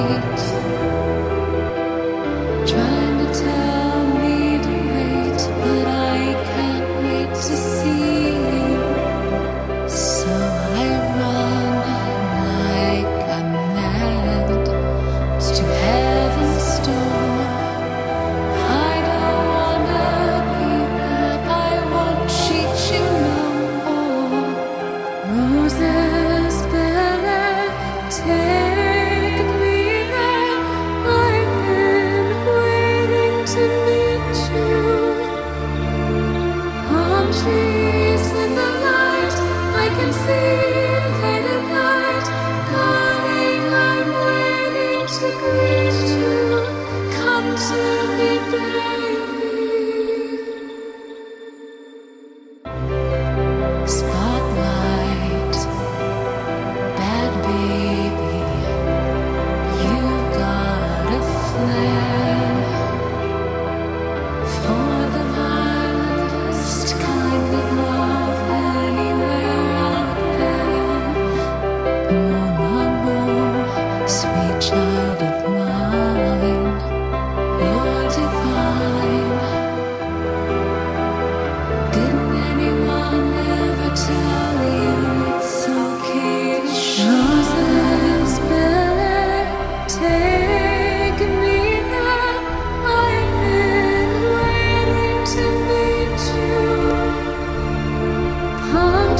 light. Can see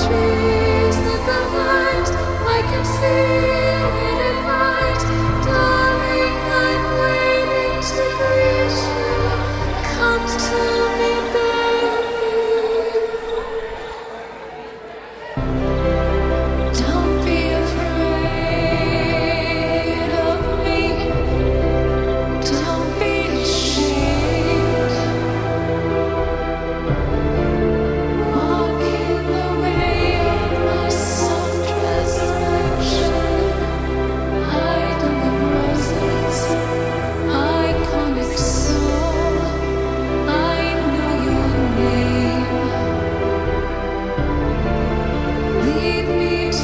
trees that the light I can see.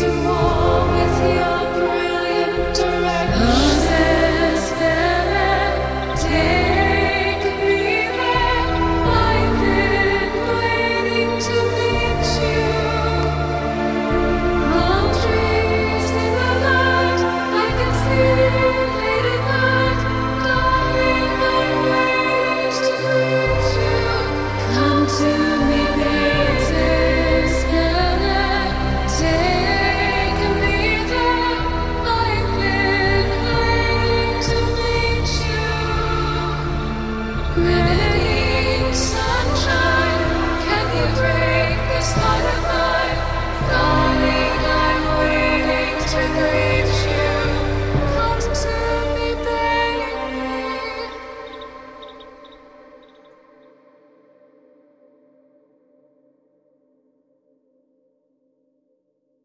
you are.